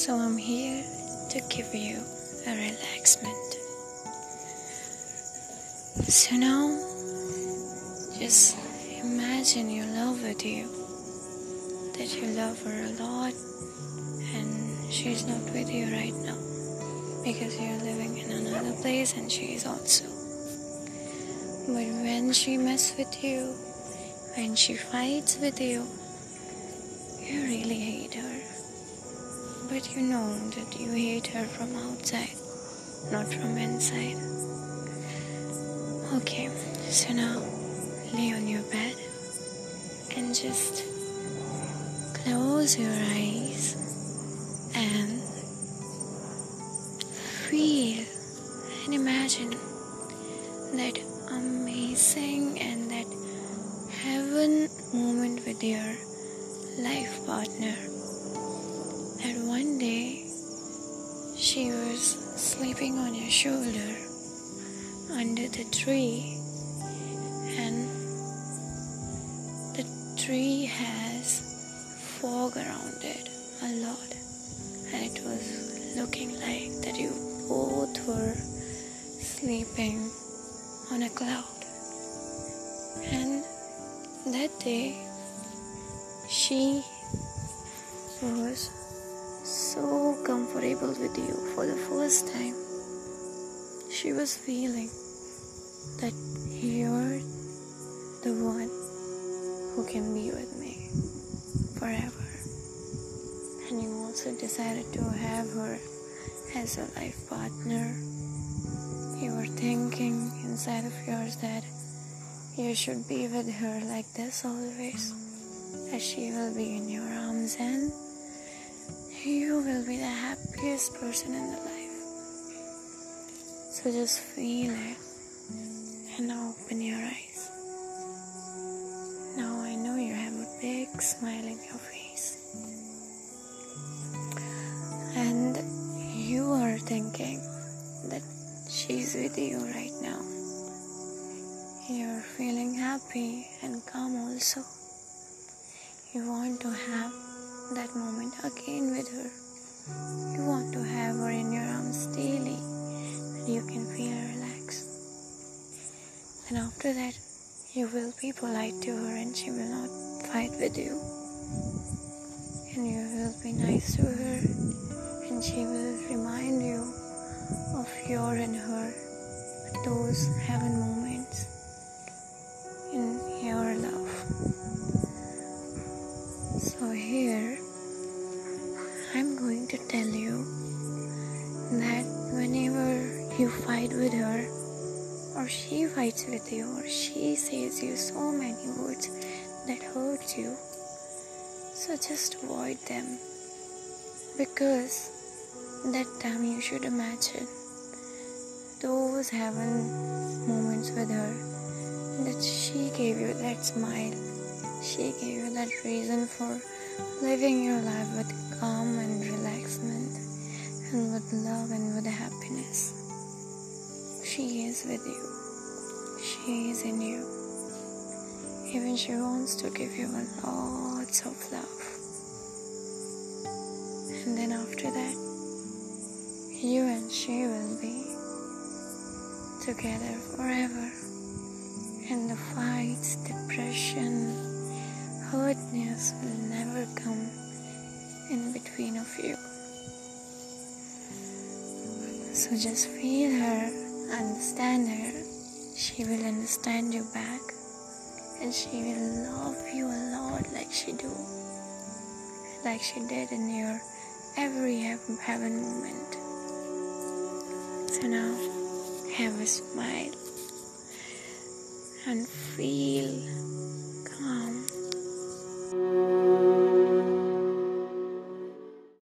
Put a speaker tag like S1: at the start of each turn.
S1: So I'm here to give you a relaxment. So now, just imagine your love with you. That you love her a lot and she's not with you right now because you're living in another place and she is also. But when she messes with you, when she fights with you, you really hate her. But you know that you hate her from outside, not from inside. Okay, so now lay on your bed and just close your eyes and feel and imagine that amazing and that heaven moment with your life partner. She was sleeping on your shoulder under the tree, and the tree has fog around it a lot, and it was looking like that you both were sleeping on a cloud. And that day, she was so comfortable with you for the first time. She was feeling that you're the one who can be with me forever. And you also decided to have her as a life partner. You were thinking inside of yours that you should be with her like this always, that she will be in your arms and you will be the happiest person in the life. So just feel it and now open your eyes. Now I know you have a big smile in your face. And you are thinking that she's with you right now. You're feeling happy and calm also. You want to have that moment again with her. You want to have her in your arms daily and you can feel relaxed. And after that, you will be polite to her and she will not fight with you. And you will be nice to her and she will remind you of your and her those heaven moments you fight with her, or she fights with you, or she says you so many words that hurt you, so just avoid them because that time you should imagine those heaven moments with her that she gave you that smile she gave you that reason for living your life with calm and relaxment and with love and with happiness she is with you she is in you even she wants to give you lots of love and then after that you and she will be together forever. And the fights, depression, hurtness will never come in between of you. So just feel her, understand her. She will understand you back. And she will love you a lot like she do. Like she did in your every heaven moment. So now have a smile and feel